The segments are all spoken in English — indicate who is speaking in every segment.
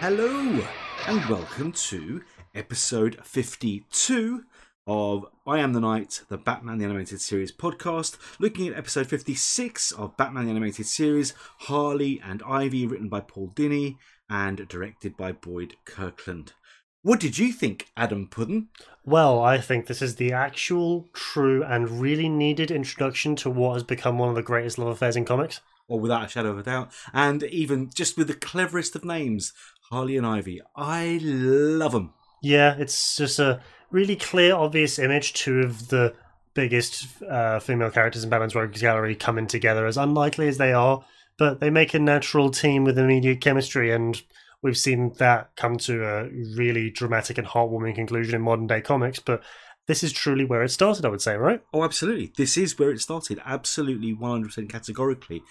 Speaker 1: Hello, and welcome to episode 52 of I Am the Knight, the Batman the Animated Series podcast, looking at episode 56 of Batman the Animated Series, Harley and Ivy, written by Paul Dini and directed by Boyd Kirkland. What did you think, Adam Puddin?
Speaker 2: Well, I think this is the actual, true, and really needed introduction to what has become one of the greatest love affairs in comics.
Speaker 1: Or without a shadow of a doubt, and even just with the cleverest of names, Harley and Ivy. I love them.
Speaker 2: Yeah, it's just a really clear, obvious image. Two of the biggest uh, female characters in Batman's Rogues Gallery coming together, as unlikely as they are, but they make a natural team with immediate chemistry, and we've seen that come to a really dramatic and heartwarming conclusion in modern day comics. But this is truly where it started, I would say, right?
Speaker 1: Oh, absolutely. This is where it started. Absolutely, 100% categorically.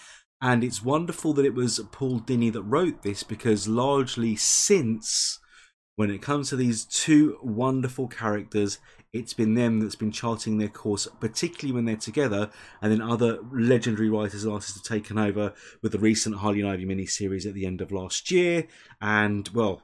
Speaker 1: And it's wonderful that it was Paul Dini that wrote this because largely since when it comes to these two wonderful characters, it's been them that's been charting their course, particularly when they're together, and then other legendary writers and artists have taken over with the recent Harley and Ivy miniseries at the end of last year. And, well,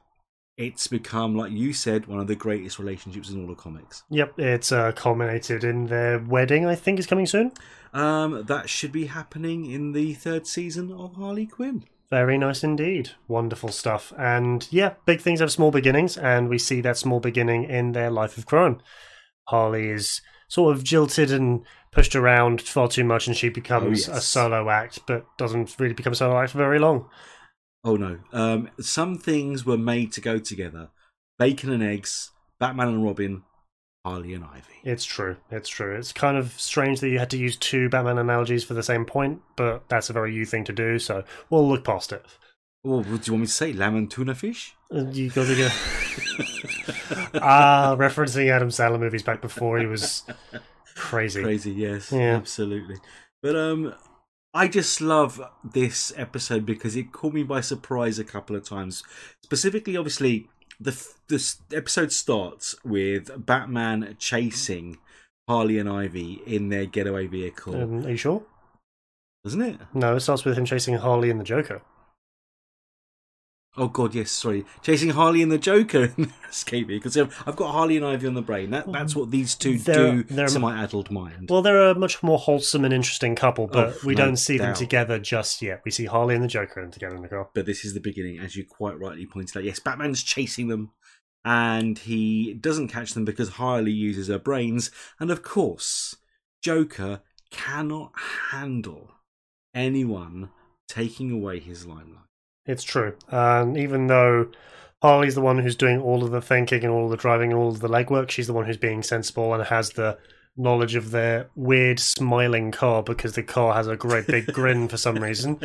Speaker 1: it's become, like you said, one of the greatest relationships in all of comics.
Speaker 2: Yep, it's uh, culminated in their wedding, I think, is coming soon.
Speaker 1: Um, that should be happening in the third season of Harley Quinn.
Speaker 2: Very nice indeed. Wonderful stuff. And yeah, big things have small beginnings, and we see that small beginning in their life of crime. Harley is sort of jilted and pushed around far too much, and she becomes
Speaker 1: Oh, yes.
Speaker 2: a solo act, but doesn't really become a solo act for very long.
Speaker 1: Oh no. Um, some things were made to go together bacon and eggs, Batman and Robin, Harley and Ivy.
Speaker 2: It's true. It's true. It's kind of strange that you had to use two Batman analogies for the same point, but that's a very you thing to do, so we'll look past it.
Speaker 1: Well, what do you want me to say? Lamb and tuna fish?
Speaker 2: Uh, You got to go. Ah, referencing Adam Sandler movies back before he was crazy.
Speaker 1: Crazy, yes.
Speaker 2: Yeah.
Speaker 1: Absolutely. But um I just love this episode because it caught me by surprise a couple of times. Specifically, obviously, the this episode starts with Batman chasing Harley and Ivy in their getaway vehicle,
Speaker 2: Um, are you sure?
Speaker 1: doesn't it?
Speaker 2: No, it starts with him chasing Harley and the Joker.
Speaker 1: Oh God, yes. Sorry, chasing Harley and the Joker in Escape because um, I've got Harley and Ivy on the brain. That that's what these two
Speaker 2: They're-
Speaker 1: do
Speaker 2: they're-
Speaker 1: to my addled mind.
Speaker 2: Well, they're a much more wholesome and interesting couple, but
Speaker 1: Oh,
Speaker 2: we
Speaker 1: no
Speaker 2: don't see them together just yet. We see Harley and the Joker together in the car.
Speaker 1: but this is the beginning, as you quite rightly pointed out. Yes, Batman's chasing them, and he doesn't catch them because Harley uses her brains, and of course, Joker cannot handle anyone taking away his limelight.
Speaker 2: It's true. And even though Harley's the one who's doing all of the thinking and all of the driving and all of the legwork, she's the one who's being sensible and has the knowledge of their weird smiling car because the car has a great big grin for some reason.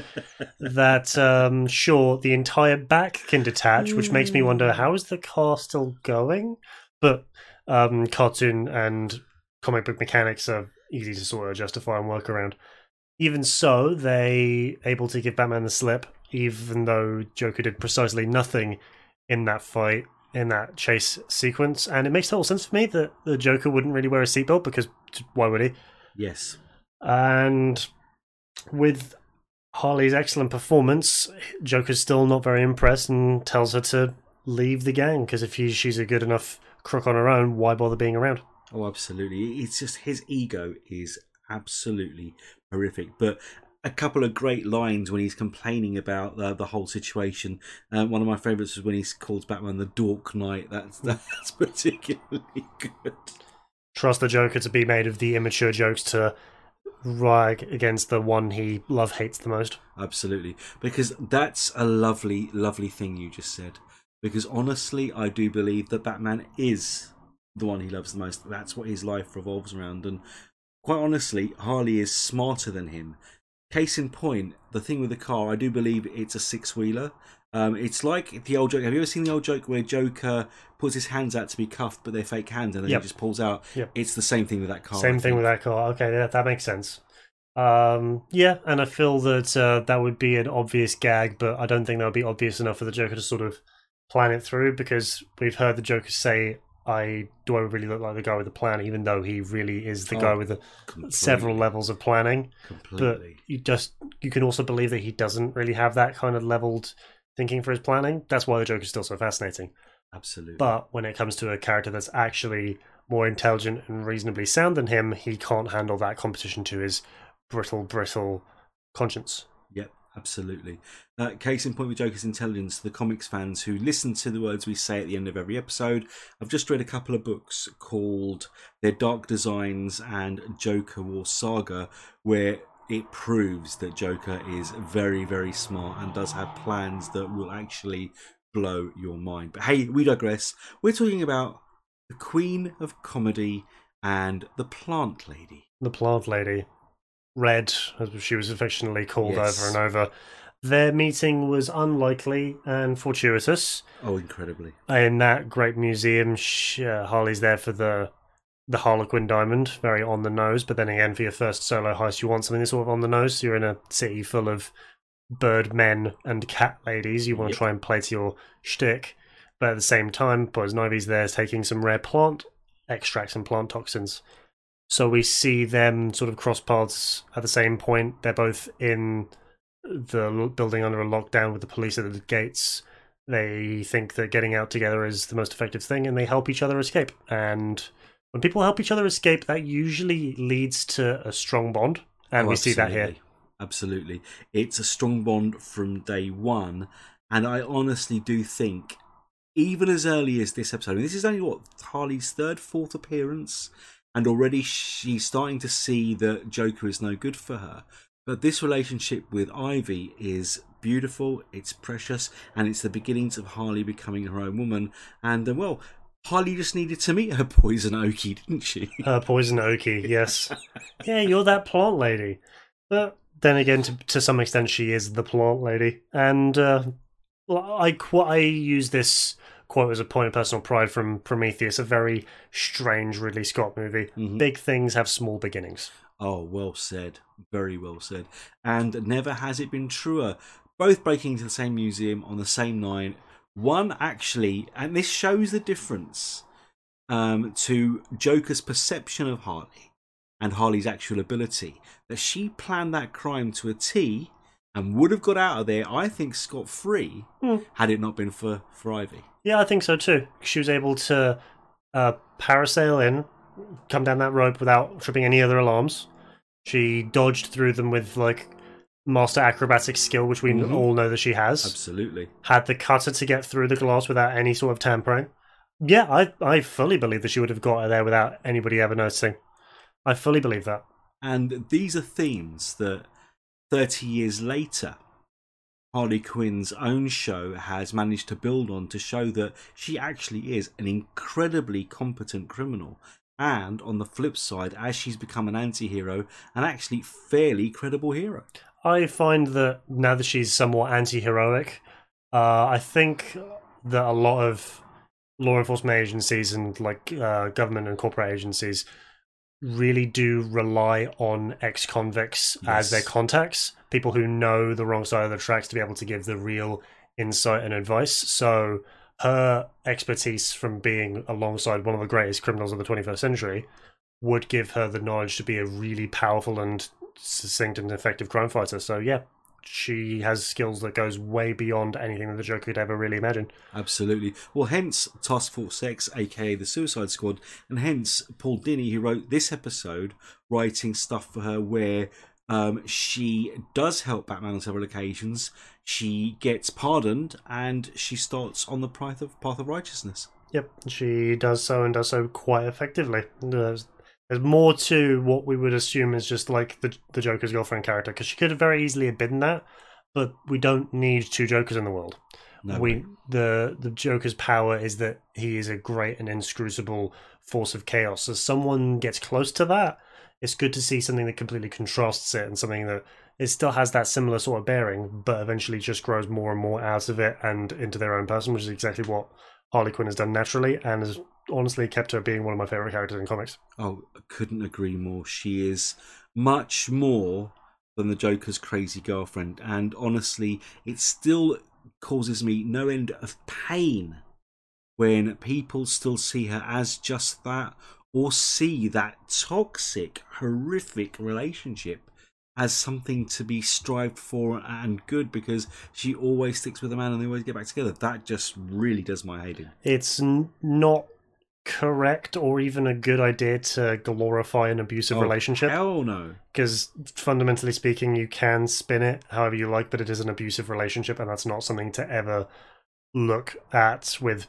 Speaker 2: That um sure the entire back can detach, which makes me wonder how is the car still going? But um cartoon and comic book mechanics are easy to sort of justify and work around. Even so, they able to give Batman the slip, even though Joker did precisely nothing in that fight, in that chase sequence. And it makes total sense for me that the Joker wouldn't really wear a seatbelt because why would he?
Speaker 1: Yes,
Speaker 2: And with Harley's excellent performance, Joker's still not very impressed and tells her to leave the gang because if he, she's a good enough crook on her own, why bother being around?
Speaker 1: oh, absolutely. It's just his ego is absolutely horrific, but. A couple of great lines when he's complaining about uh, the whole situation. Um, one of my favourites was when he calls Batman the Dork Knight. That's that's particularly good.
Speaker 2: Trust the Joker to be made of the immature jokes to rag against the one he love hates the most.
Speaker 1: Absolutely. Because that's a lovely, lovely thing you just said. Because honestly, I do believe that Batman is the one he loves the most. That's what his life revolves around. And quite honestly, Harley is smarter than him. Case in point, the thing with the car, I do believe it's a six wheeler. Um, it's like the old joke. Have you ever seen the old joke where Joker puts his hands out to be cuffed, but they're fake hands, and then
Speaker 2: Yep.
Speaker 1: he just pulls out?
Speaker 2: Yep.
Speaker 1: It's the same thing with that car.
Speaker 2: Same
Speaker 1: I
Speaker 2: thing with that car. Okay, that, that makes sense. Um, yeah, and I feel that uh, that would be an obvious gag, but I don't think that would be obvious enough for the Joker to sort of plan it through because we've heard the Joker say, "I do I really look like the guy with the plan?" Even though he really is the oh, guy
Speaker 1: Oh,
Speaker 2: with the
Speaker 1: Completely.
Speaker 2: several levels of planning. But you just you can also believe that he doesn't really have that kind of leveled thinking for his planning. That's why the joke is still so fascinating.
Speaker 1: Absolutely.
Speaker 2: But when it comes to a character that's actually more intelligent and reasonably sound than him, he can't handle that competition to his brittle, brittle conscience.
Speaker 1: Absolutely. Uh, case in point with Joker's intelligence, the comics fans who listen to the words we say at the end of every episode, I've just read a couple of books called Their Dark Designs and Joker War Saga, where it proves that Joker is very, very smart and does have plans that will actually blow your mind. But hey, we digress. We're talking about the Queen of Comedy and the Plant Lady.
Speaker 2: The Plant Lady. Red, as she was affectionately called
Speaker 1: Yes.
Speaker 2: over and over. Their meeting was unlikely and fortuitous.
Speaker 1: Oh, incredibly.
Speaker 2: In that great museum, sh- uh, Harley's there for the the Harlequin diamond, very on the nose. But then again, for your first solo heist, you want something that's sort of on the nose. You're in a city full of bird men and cat ladies. You want to
Speaker 1: Yep.
Speaker 2: try and play to your shtick, but at the same time, Poison Ivy's there taking some rare plant extracts and plant toxins. So we see them sort of cross paths at the same point. They're both in the building under a lockdown with the police at the gates. They think that getting out together is the most effective thing, and they help each other escape. And when people help each other escape, that usually leads to a strong bond, and
Speaker 1: Oh,
Speaker 2: we see that here.
Speaker 1: absolutely. Absolutely. It's a strong bond from day one. And I honestly do think, even as early as this episode, I mean, this is only what, Harley's third, fourth appearance, and already she's starting to see that Joker is no good for her. But this relationship with Ivy is beautiful, it's precious, and it's the beginnings of Harley becoming her own woman. And, uh, well, Harley just needed to meet her poison Okie, didn't she?
Speaker 2: Her Poison Okie, yes. yeah, you're that plant lady. But then again, to, to some extent, she is the plant lady. And uh, well, I, I use this quote as a point of personal pride from Prometheus, a very strange Ridley Scott movie.
Speaker 1: Mhm.
Speaker 2: Big things have small beginnings.
Speaker 1: Oh, well said. Very well said. And never has it been truer. Both breaking into the same museum on the same night. One actually, and this shows the difference um, to Joker's perception of Harley and Harley's actual ability. That she planned that crime to a T and would have got out of there, I think, scot free
Speaker 2: Hmm.
Speaker 1: had it not been for, for Ivy.
Speaker 2: Yeah, I think so too. She was able to uh, parasail in, come down that rope without tripping any other alarms. She dodged through them with like master acrobatic skill, which we
Speaker 1: Mhm.
Speaker 2: all know that she has.
Speaker 1: Absolutely.
Speaker 2: Had the cutter to get through the glass without any sort of tampering. Yeah, I I fully believe that she would have got her there without anybody ever noticing. I fully believe that.
Speaker 1: And these are themes that 30 years later, Harley Quinn's own show has managed to build on to show that she actually is an incredibly competent criminal. And on the flip side, as she's become an anti hero, an actually fairly credible hero.
Speaker 2: I find that now that she's somewhat anti-heroic, uh, I think that a lot of law enforcement agencies and like uh, government and corporate agencies really do rely on ex-convicts as their contacts, people who know the wrong side of the tracks to be able to give the real insight and advice. So her expertise from being alongside one of the greatest criminals of the 21st century would give her the knowledge to be a really powerful and succinct and effective crime fighter. So yeah, she has skills that goes way beyond anything that the Joker could ever really imagine.
Speaker 1: Absolutely. Well, hence Task Force X, aka the Suicide Squad, and hence Paul Dini, who wrote this episode, writing stuff for her where um, she does help Batman on several occasions. She gets pardoned, and she starts on the path of path of righteousness.
Speaker 2: Yep, she does so and does so quite effectively. There's, there's more to what we would assume is just like the the Joker's girlfriend character because she could have very easily have been that, but we don't need two Jokers in the world.
Speaker 1: No
Speaker 2: we the the Joker's power is that he is a great and inscrutable force of chaos. As someone gets close to that, it's good to see something that completely contrasts it and something that it still has that similar sort of bearing, but eventually just grows more and more out of it and into their own person, which is exactly what Harley Quinn has done naturally and has honestly kept her being one of my favorite characters in comics.
Speaker 1: Oh, I couldn't agree more. She is much more than the Joker's crazy girlfriend, and honestly, it still causes me no end of pain when people still see her as just that, or see that toxic, horrific relationship as something to be strived for and good because she always sticks with a man and they always get back together. That just really does my head in.
Speaker 2: It's n- not correct or even a good idea to glorify an abusive
Speaker 1: Oh,
Speaker 2: relationship
Speaker 1: Hell no.
Speaker 2: because fundamentally speaking you can spin it however you like but it is an abusive relationship and that's not something to ever look at with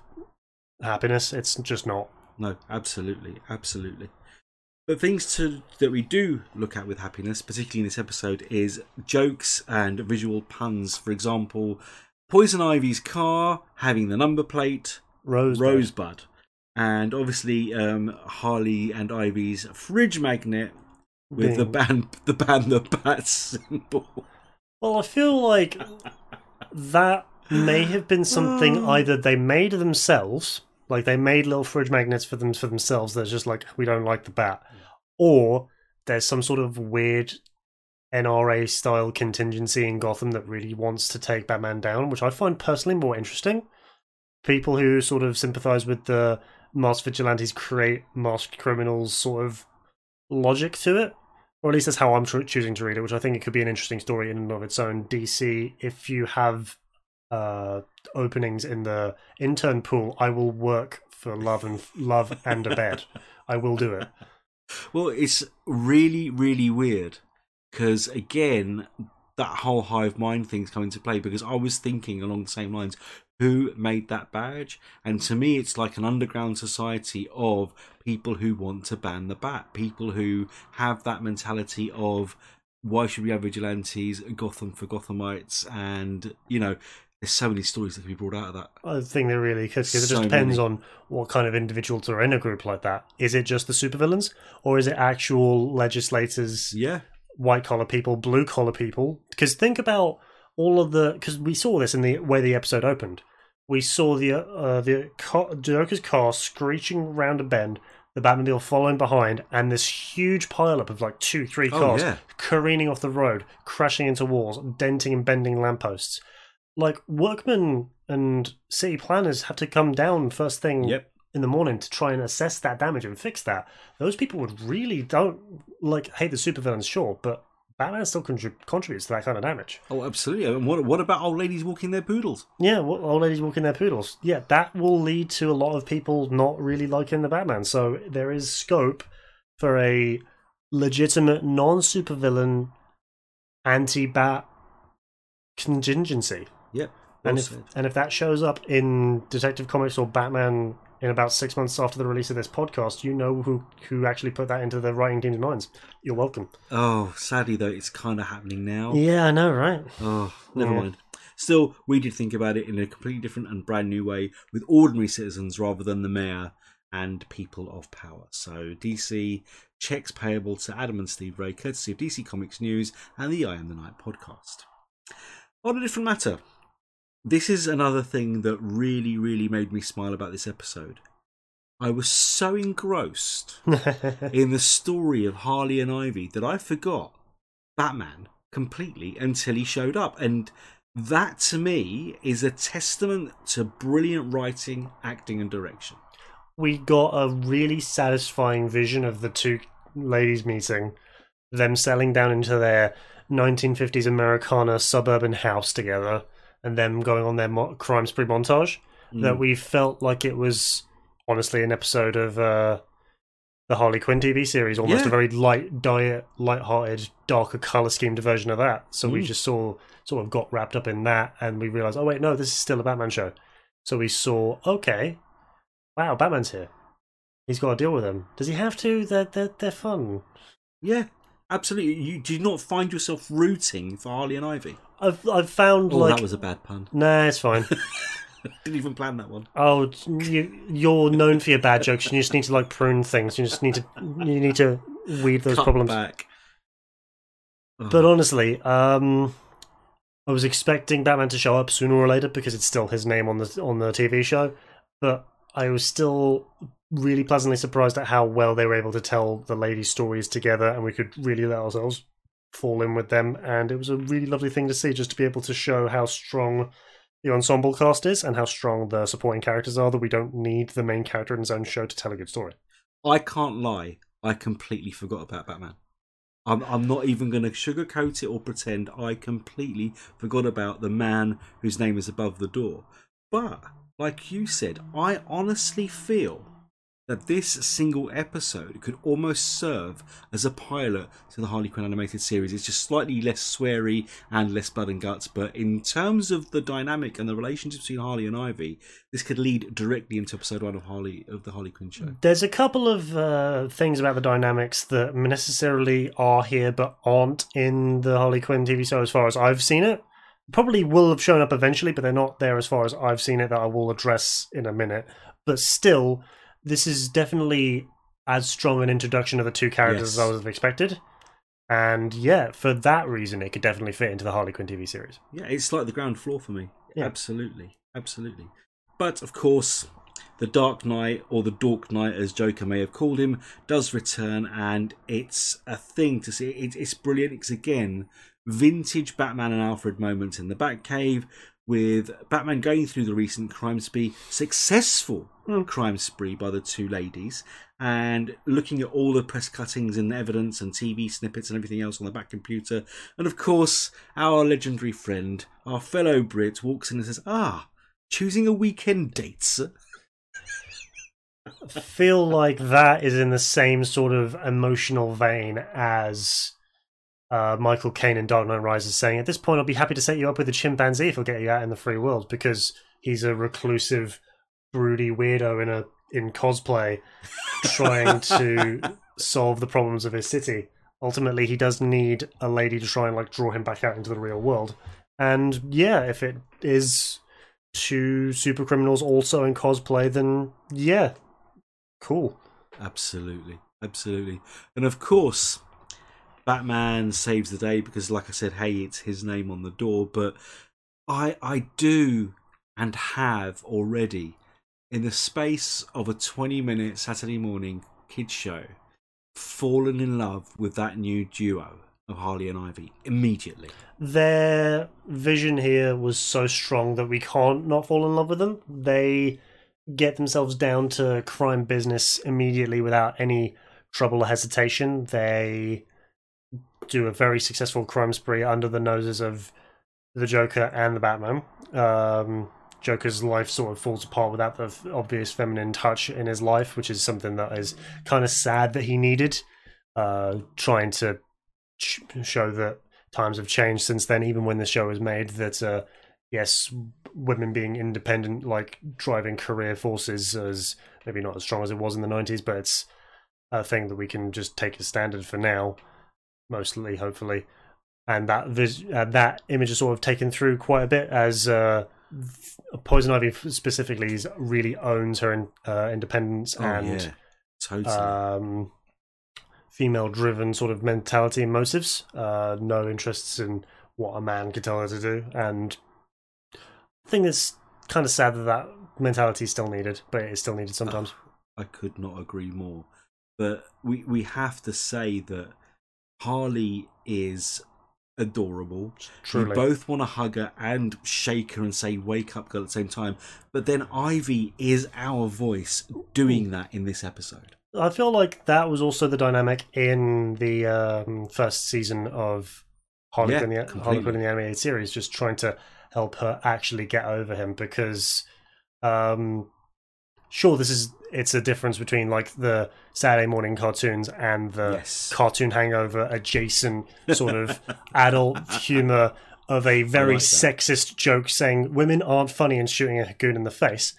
Speaker 2: happiness it's just not
Speaker 1: No, absolutely, absolutely. But things to that we do look at with happiness, particularly in this episode, is jokes and visual puns. For example, Poison Ivy's car having the number plate
Speaker 2: rose
Speaker 1: Rosebud, and obviously um, Harley and Ivy's fridge magnet with the band, the band, the bat symbol.
Speaker 2: well i feel like that may have been something
Speaker 1: Oh.
Speaker 2: either they made themselves like they made little fridge magnets for them for themselves that's just like we don't like the bat or there's some sort of weird NRA style contingency in Gotham that really wants to take Batman down, which I find personally more interesting. People who sort of sympathize with the masked vigilantes create masked criminals sort of logic to it, or at least that's how I'm choosing to read it, which I think it could be an interesting story in and of its own. DC, if you have uh, openings in the intern pool, I will work for love and love and a bed. I will do it.
Speaker 1: Well, it's really, really weird because again, that whole hive mind thing's come into play because I was thinking along the same lines. Who made that badge? And to me, it's like an underground society of people who want to ban the bat, people who have that mentality of why should we have vigilantes, Gotham for Gothamites, and you know, there's so many stories that can be brought out of that.
Speaker 2: I think they really could because it
Speaker 1: So
Speaker 2: just depends
Speaker 1: many.
Speaker 2: on what kind of individuals are in a group like that. Is it just the supervillains, or is it actual legislators,
Speaker 1: Yeah,
Speaker 2: white collar people, blue collar people? Because think about all of the because we saw this in the way the episode opened. We saw the uh, the car, Joker's car screeching round a bend, the Batmobile following behind, and this huge pileup of like two, three cars
Speaker 1: yeah.
Speaker 2: careening off the road, crashing into walls, denting and bending lampposts. Like workmen and city planners have to come down first thing
Speaker 1: yep.
Speaker 2: in the morning to try and assess that damage and fix that. Those people would really don't like hate the supervillains, sure, but Batman still contrib- contributes to that kind of damage.
Speaker 1: Oh, absolutely. And what what about old ladies walking their poodles?
Speaker 2: Yeah, well, old ladies walking their poodles. Yeah, that will lead to a lot of people not really liking the Batman. So there is scope for a legitimate non-supervillain anti-Bat contingency.
Speaker 1: Yep. Well
Speaker 2: and if and if that shows up in Detective Comics or Batman in about six months after the release of this podcast, you know who who actually put that into the writing team's minds. You're welcome.
Speaker 1: Oh, sadly though, it's kind of happening now.
Speaker 2: Yeah, I know, right?
Speaker 1: Oh, never
Speaker 2: Yeah.
Speaker 1: mind. Still, we did think about it in a completely different and brand new way with ordinary citizens rather than the mayor and people of power. So, DC checks payable to Adam and Steve Ray, courtesy of DC Comics News and the I Am the Night podcast. On a different matter, this is another thing that really, really made me smile about this episode. I was so engrossed in the story of Harley and Ivy that I forgot Batman completely until he showed up. And that to me is a testament to brilliant writing, acting, and direction.
Speaker 2: we got a really satisfying vision of the two ladies meeting, them settling down into their 1950s Americana suburban house together, and them going on their mo- crime spree montage. That
Speaker 1: Mm.
Speaker 2: we felt like it was honestly an episode of uh, the Harley Quinn TV series, almost
Speaker 1: Yeah.
Speaker 2: a very light, diet, light-hearted, darker color schemed version of that. So we
Speaker 1: Mm.
Speaker 2: just saw sort of got wrapped up in that, and we realized, oh wait, no, this is still a Batman show. So we saw, okay, wow, Batman's here. He's got to deal with them. Does he have to? They're they're, they're fun.
Speaker 1: Yeah, absolutely. You do not find yourself rooting for Harley and Ivy.
Speaker 2: I've I've found
Speaker 1: Oh,
Speaker 2: like
Speaker 1: that was a bad pun.
Speaker 2: nah, it's fine.
Speaker 1: Didn't even plan that one.
Speaker 2: oh, you you're known for your bad jokes. and You just need to like prune things. You just need to you need to weed those
Speaker 1: Cut
Speaker 2: problems.
Speaker 1: back. Oh,
Speaker 2: But honestly, um, I was expecting Batman to show up sooner or later because it's still his name on the on the TV show. But I was still really pleasantly surprised at how well they were able to tell the ladies' stories together, and we could really let ourselves fall in with them. And it was a really lovely thing to see, just to be able to show how strong the ensemble cast is and how strong the supporting characters are. That we don't need the main character in his own show to tell a good story.
Speaker 1: I can't lie. I completely forgot about Batman. I'm, I'm not even going to sugarcoat it or pretend I completely forgot about the man whose name is above the door. But, like you said, I honestly feel that this single episode could almost serve as a pilot to the Harley Quinn animated series. It's just slightly less sweary and less blood and guts, but in terms of the dynamic and the relationship between Harley and Ivy, this could lead directly into episode one of Harley of the Harley Quinn show.
Speaker 2: There's a couple of uh, things about the dynamics that necessarily are here but aren't in the Harley Quinn TV show as far as I've seen it. Probably will have shown up eventually, but they're not there as far as I've seen it that I will address in a minute. But still, this is definitely as strong an introduction of the two characters
Speaker 1: Yes.
Speaker 2: as I would have expected. And yeah, for that reason, it could definitely fit into the Harley Quinn TV series.
Speaker 1: Yeah, it's like the ground floor for me.
Speaker 2: Yeah.
Speaker 1: Absolutely, absolutely. But of course, the Dark Knight, or the Dork Knight, as Joker may have called him, does return, and it's a thing to see. It's brilliant. It's again vintage Batman and Alfred moments in the Batcave, with Batman going through the recent crime spree, successful
Speaker 2: Hmm.
Speaker 1: Crime spree by the two ladies, and looking at all the press cuttings and evidence and TV snippets and everything else on the Bat computer. And of course, our legendary friend, our fellow Brit, walks in and says, Ah, choosing a weekend date, sir.
Speaker 2: feel like that is in the same sort of emotional vein as uh, Michael Caine in Dark Knight Rises saying, At this point, I'll be happy to set you up with a chimpanzee if I'll get you out in the free world because he's a reclusive, broody weirdo in a in cosplay trying to solve the problems of his city. Ultimately, he does need a lady to try and like draw him back out into the real world. And yeah, if it is two super criminals also in cosplay, then yeah, cool.
Speaker 1: Absolutely, absolutely. And of course, Batman saves the day because, like I said, hey, it's his name on the door. But I, I do and have already, in the space of a twenty-minute Saturday morning kids show, fallen in love with that new duo of Harley and Ivy immediately.
Speaker 2: Their vision here was so strong that we can't not fall in love with them. They get themselves down to crime business immediately without any trouble or hesitation. They do a very successful crime spree under the noses of the Joker and the Batman. Um, Joker's life sort of falls apart without the f- obvious feminine touch in his life, which is something that is kind of sad that he needed. Uh, trying to ch- show that times have changed since then, even when the show was made, that uh, yes, women being independent, like driving career forces, is maybe not as strong as it was in the 90s, but it's a thing that we can just take as standard for now, mostly, hopefully. And that vis- uh, that image is sort of taken through quite a bit as uh, Poison Ivy specifically really owns her in, uh, independence
Speaker 1: Oh
Speaker 2: and
Speaker 1: yeah, totally.
Speaker 2: um, female driven sort of mentality and motives. Uh, no interests in what a man could tell her to do. And I think it's kind of sad that that mentality is still needed, but it is still needed sometimes.
Speaker 1: I could not agree more. But we we have to say that Harley is adorable.
Speaker 2: Truly.
Speaker 1: You both want to hug her and shake her and say "Wake up, girl" at the same time. But then Ivy is our voice doing that in this episode.
Speaker 2: I feel like that was also the dynamic in the um, first season of Harley
Speaker 1: Yeah,
Speaker 2: Quinn, the, Harley. Quinn in the animated series, just trying to help her actually get over him because, um, sure, this is it's a difference between like the Saturday morning cartoons and the
Speaker 1: Yes.
Speaker 2: cartoon hangover adjacent sort of adult humor of a very
Speaker 1: like
Speaker 2: sexist joke saying women aren't funny and shooting a goon in the face.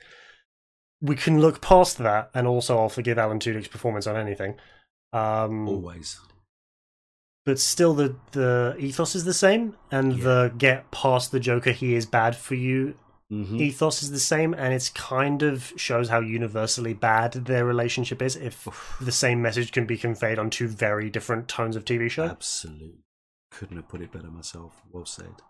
Speaker 2: We can look past that, and also I'll forgive Alan Tudyk's performance on anything. Um,
Speaker 1: Always.
Speaker 2: but still, the the ethos is the same, and
Speaker 1: Yeah.
Speaker 2: the get past the Joker, he is bad for you
Speaker 1: hmm
Speaker 2: ethos is the same, and it's kind of shows how universally bad their relationship is. If the same message can be conveyed on two very different tones of TV show.
Speaker 1: Absolutely. Couldn't have put it better myself. Well said.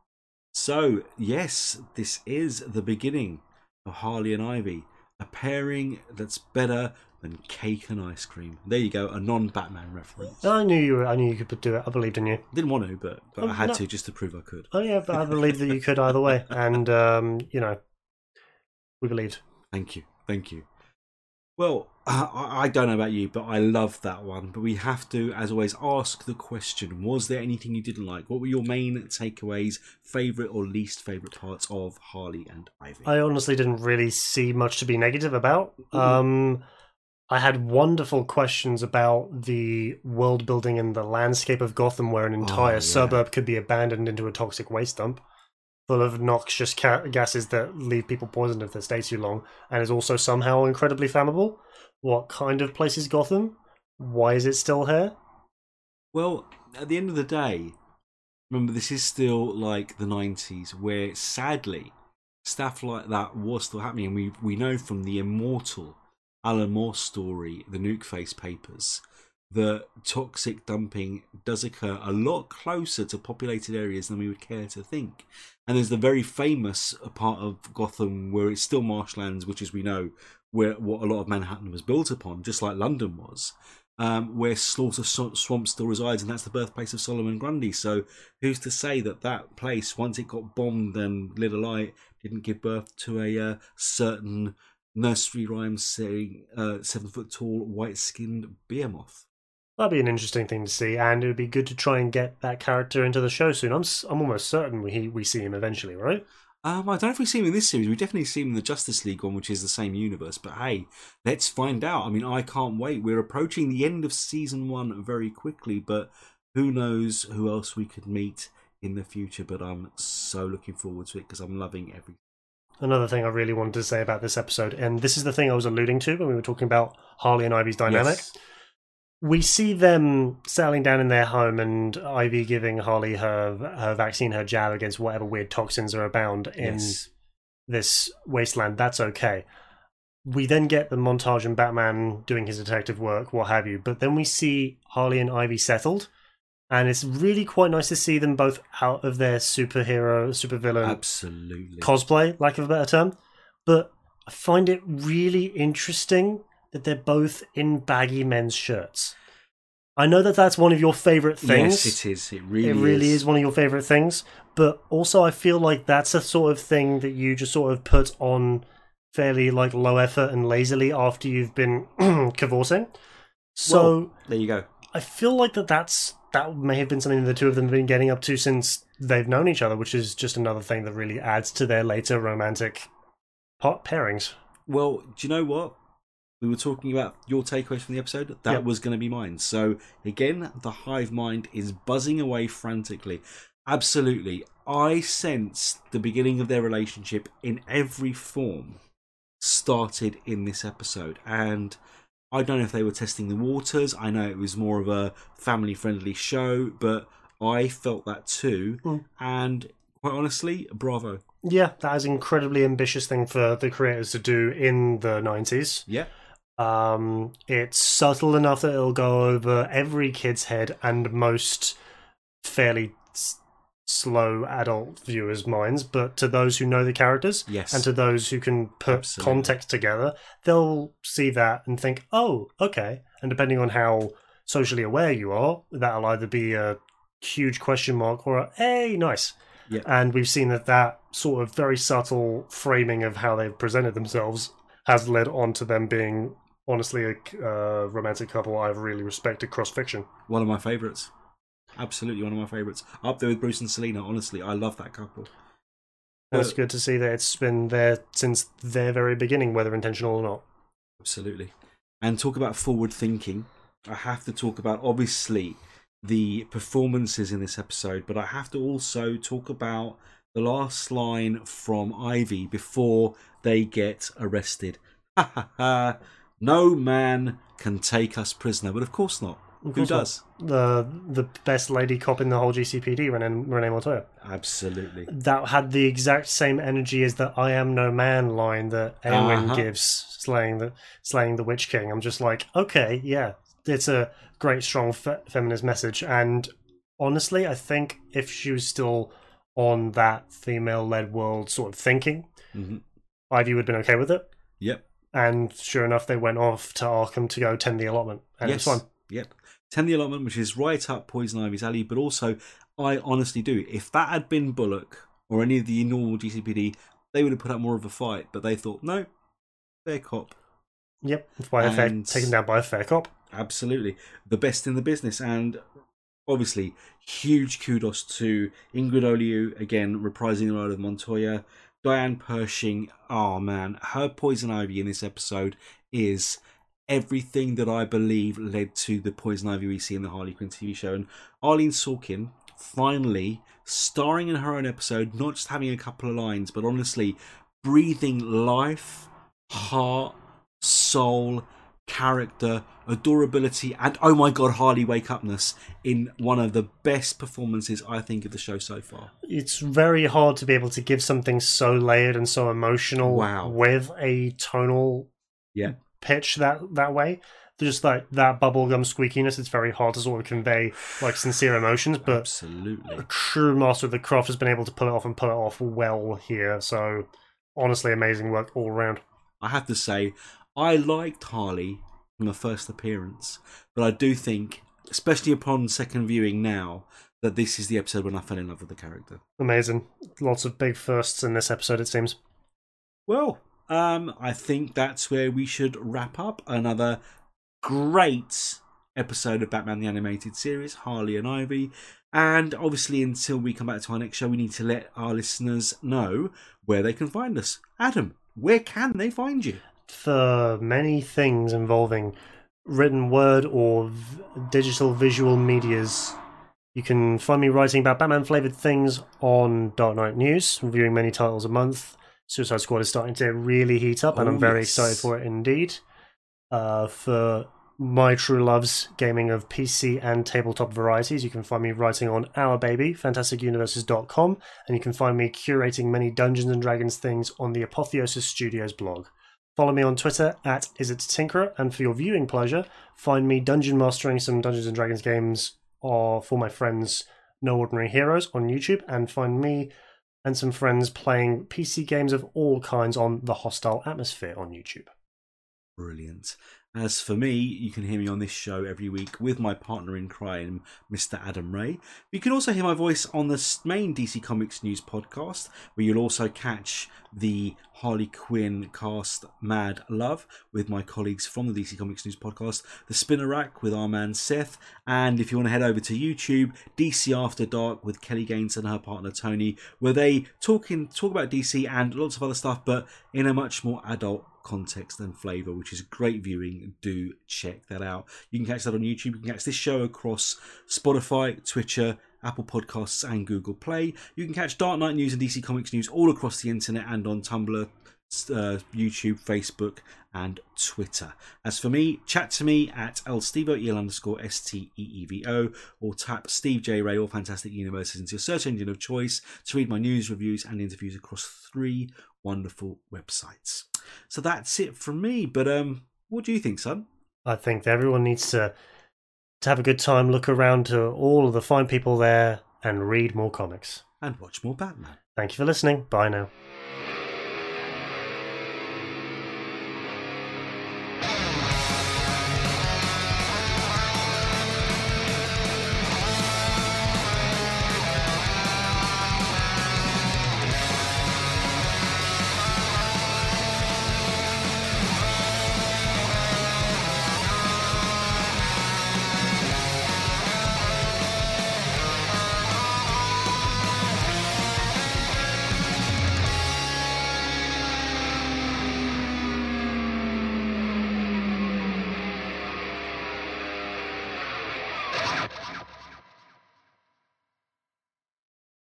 Speaker 1: So, yes, this is the beginning of Harley and Ivy, a pairing that's better than cake and ice cream. There you go, a non Batman reference.
Speaker 2: I knew you. Were, I knew you could do it. I believed in you.
Speaker 1: Didn't want to, but, but
Speaker 2: Oh,
Speaker 1: I had
Speaker 2: no.
Speaker 1: to just to prove I could.
Speaker 2: Oh yeah, but I believed that you could either way, and um, you know, we believed.
Speaker 1: Thank you. Thank you. Well, I I don't know about you, but I love that one. But we have to, as always, ask the question: Was there anything you didn't like? What were your main takeaways, favorite or least favorite parts of Harley and Ivy?
Speaker 2: I honestly didn't really see much to be negative about. Um, I had wonderful questions about the world building and the landscape of Gotham, where an oh, entire
Speaker 1: yeah.
Speaker 2: suburb could be abandoned into a toxic waste dump full of noxious ca- gases that leave people poisoned if they stay too long, and is also somehow incredibly flammable. What kind of place is Gotham? Why is it still here?
Speaker 1: Well, at the end of the day, remember this is still like the '90s, where sadly stuff like that was still happening, and we we know from the immortal Alan Moore story, the Nuke Face Papers, that toxic dumping does occur a lot closer to populated areas than we would care to think. And there's the very famous part of Gotham where it's still marshlands, which, as we know, where what a lot of Manhattan was built upon, just like London was, um, where Slaughter Swamp still resides, and that's the birthplace of Solomon Grundy. So who's to say that that place, once it got bombed and lit alight, didn't give birth to a uh, certain nursery rhyme saying uh, seven foot tall, white skinned behemoth?
Speaker 2: That'd be an interesting thing to see, and it would be good to try and get that character into the show soon. I'm I'm almost certain we we see him eventually, right?
Speaker 1: Um, I don't know if we see him in this series. We definitely see him in the Justice League one, which is the same universe. But hey, let's find out. I mean, I can't wait. We're approaching the end of season one very quickly, but who knows who else we could meet in the future. But I'm so looking forward to it because I'm loving everything.
Speaker 2: Another thing I really wanted to say about this episode, and this is the thing I was alluding to when we were talking about Harley and Ivy's dynamic.
Speaker 1: Yes.
Speaker 2: We see them settling down in their home, and Ivy giving Harley her her vaccine, her jab against whatever weird toxins are abound in
Speaker 1: Yes.
Speaker 2: this wasteland. That's okay. We then get the montage and Batman doing his detective work, what have you. But then we see Harley and Ivy settled, and it's really quite nice to see them both out of their superhero, supervillain
Speaker 1: Absolutely.
Speaker 2: cosplay, lack of a better term. But I find it really interesting that they're both in baggy men's shirts. I know that that's one of your favorite things.
Speaker 1: Yes, it is. It really,
Speaker 2: It really is one of your favorite things. But also, I feel like that's a sort of thing that you just sort of put on fairly like low effort and lazily after you've been cavorting. So
Speaker 1: Well, there you go.
Speaker 2: I feel like that that's that may have been something the two of them have been getting up to since they've known each other, which is just another thing that really adds to their later romantic pa- pairings.
Speaker 1: Well, do you know what? We were talking about your takeaways from the episode. That
Speaker 2: Yep.
Speaker 1: was going to be mine. So again, the hive mind is buzzing away frantically. Absolutely, I sense the beginning of their relationship in every form started in this episode, and I don't know if they were testing the waters. I know it was more of a family-friendly show, but I felt that too.
Speaker 2: Hmm.
Speaker 1: And quite honestly, bravo.
Speaker 2: Yeah, that is an incredibly ambitious thing for the creators to do in the nineties.
Speaker 1: Yeah.
Speaker 2: Um, it's subtle enough that it'll go over every kid's head and most fairly slow adult viewers' minds. But to those who know the characters,
Speaker 1: Yes.
Speaker 2: and to those who can put
Speaker 1: Absolutely.
Speaker 2: context together, they'll see that and think, "Oh, okay." And depending on how socially aware you are, that'll either be a huge question mark or a "Hey, nice."
Speaker 1: Yeah.
Speaker 2: And we've seen that that sort of very subtle framing of how they've presented themselves has led on to them being honestly a uh, romantic couple I've really respected cross fiction.
Speaker 1: One of my favourites. Absolutely one of my favourites. Up there with Bruce and Selina, honestly. I love that couple.
Speaker 2: It's
Speaker 1: Uh,
Speaker 2: good to see that it's been there since their very beginning, whether intentional or not.
Speaker 1: Absolutely. And talk about forward thinking. I have to talk about, obviously, the performances in this episode, but I have to also talk about the last line from Ivy before they get arrested. Ha ha ha. No man can take us prisoner. But of course not. Who does?
Speaker 2: the the best lady cop in the whole GCPD, Renee, Renee Montoya.
Speaker 1: Absolutely.
Speaker 2: That had the exact same energy as the "I am no man" line that Eowyn
Speaker 1: Uh-huh.
Speaker 2: gives, slaying the slaying the Witch King. I'm just like, okay, yeah, it's a great, strong fe- feminist message. And honestly, I think if she was still on that female-led world sort of thinking,
Speaker 1: hmm
Speaker 2: Ivy would have been okay with it.
Speaker 1: Yep.
Speaker 2: And sure enough, they went off to Arkham to go tend the allotment, and
Speaker 1: yes.
Speaker 2: it was fun.
Speaker 1: Yep. Ten the allotment, which is right up Poison Ivy's alley, but also I honestly do. If that had been Bullock or any of the normal GCPD, they would have put up more of a fight. But they thought, no, they're cop.
Speaker 2: Yep, fair, taken down by a fair cop.
Speaker 1: Absolutely. The best in the business. And obviously, huge kudos to Ingrid Oliu, again, reprising the role of Montoya. Diane Pershing, oh man, her poison ivy in this episode is everything that I believe led to the poison ivy we see in the Harley Quinn TV show. And Arlene Sorkin finally starring in her own episode, not just having a couple of lines, but honestly breathing life, heart, soul, character, adorability, and oh my god, Harley wake upness in one of the best performances I think of the show so far.
Speaker 2: It's very hard to be able to give something so layered and so emotional
Speaker 1: Wow.
Speaker 2: with a tonal
Speaker 1: Yeah.
Speaker 2: Pitch that that way. Just like that bubblegum squeakiness, it's very hard to sort of convey like sincere emotions, but
Speaker 1: Absolutely.
Speaker 2: a true master of the craft has been able to pull it off and pull it off well here. So honestly, amazing work all around.
Speaker 1: I have to say, I liked Harley from the first appearance, but I do think, especially upon second viewing now, that this is the episode when I fell in love with the character.
Speaker 2: Amazing. Lots of big firsts in this episode, it seems.
Speaker 1: Well, um, I think that's where we should wrap up another great episode of Batman the Animated Series, Harley and Ivy. And obviously, until we come back to our next show, we need to let our listeners know where they can find us. Adam, where can they find you?
Speaker 2: For many things involving written word or v- digital visual medias, you can find me writing about Batman flavored things on Dark Knight News, reviewing many titles a month. Suicide Squad is starting to really heat up, and
Speaker 1: Oh,
Speaker 2: I'm very
Speaker 1: yes.
Speaker 2: excited for it indeed. Uh, for my true loves gaming of PC and tabletop varieties, you can find me writing on Our Baby, fantasticuniverses.com, and you can find me curating many Dungeons and Dragons things on the Apotheosis Studios blog. Follow me on Twitter at isittinkerer, and for your viewing pleasure, find me dungeon mastering some Dungeons and Dragons games or for my friends No Ordinary Heroes on YouTube, and find me and some friends playing PC games of all kinds on the Hostile Atmosphere on YouTube.
Speaker 1: Brilliant. As for me, you can hear me on this show every week with my partner in crime, Mr. Adam Ray. You can also hear my voice on the main DC Comics News podcast, where you'll also catch the Harley Quinn cast Mad Love with my colleagues from the DC Comics News podcast, The Spinner Rack with our man Seth, and if you want to head over to YouTube, DC After Dark with Kelly Gaines and her partner Tony, where they talk in talk about DC and lots of other stuff, but in a much more adult context and flavour, which is great viewing. Do check that out. You can catch that on YouTube. You can catch this show across Spotify, Twitter, Apple Podcasts, and Google Play. You can catch Dark Knight News and DC Comics News all across the internet and on Tumblr, uh, YouTube, Facebook, and Twitter. As for me, chat to me at lstevo, underscore S T E E V O, or tap Steve J. Ray or Fantastic Universes into your search engine of choice to read my news, reviews, and interviews across three wonderful websites. So that's it from me. But um, what do you think, son?
Speaker 2: I think everyone needs to to have a good time, look around to all of the fine people there, and read more comics.
Speaker 1: And watch more Batman.
Speaker 2: Thank you for listening. Bye now.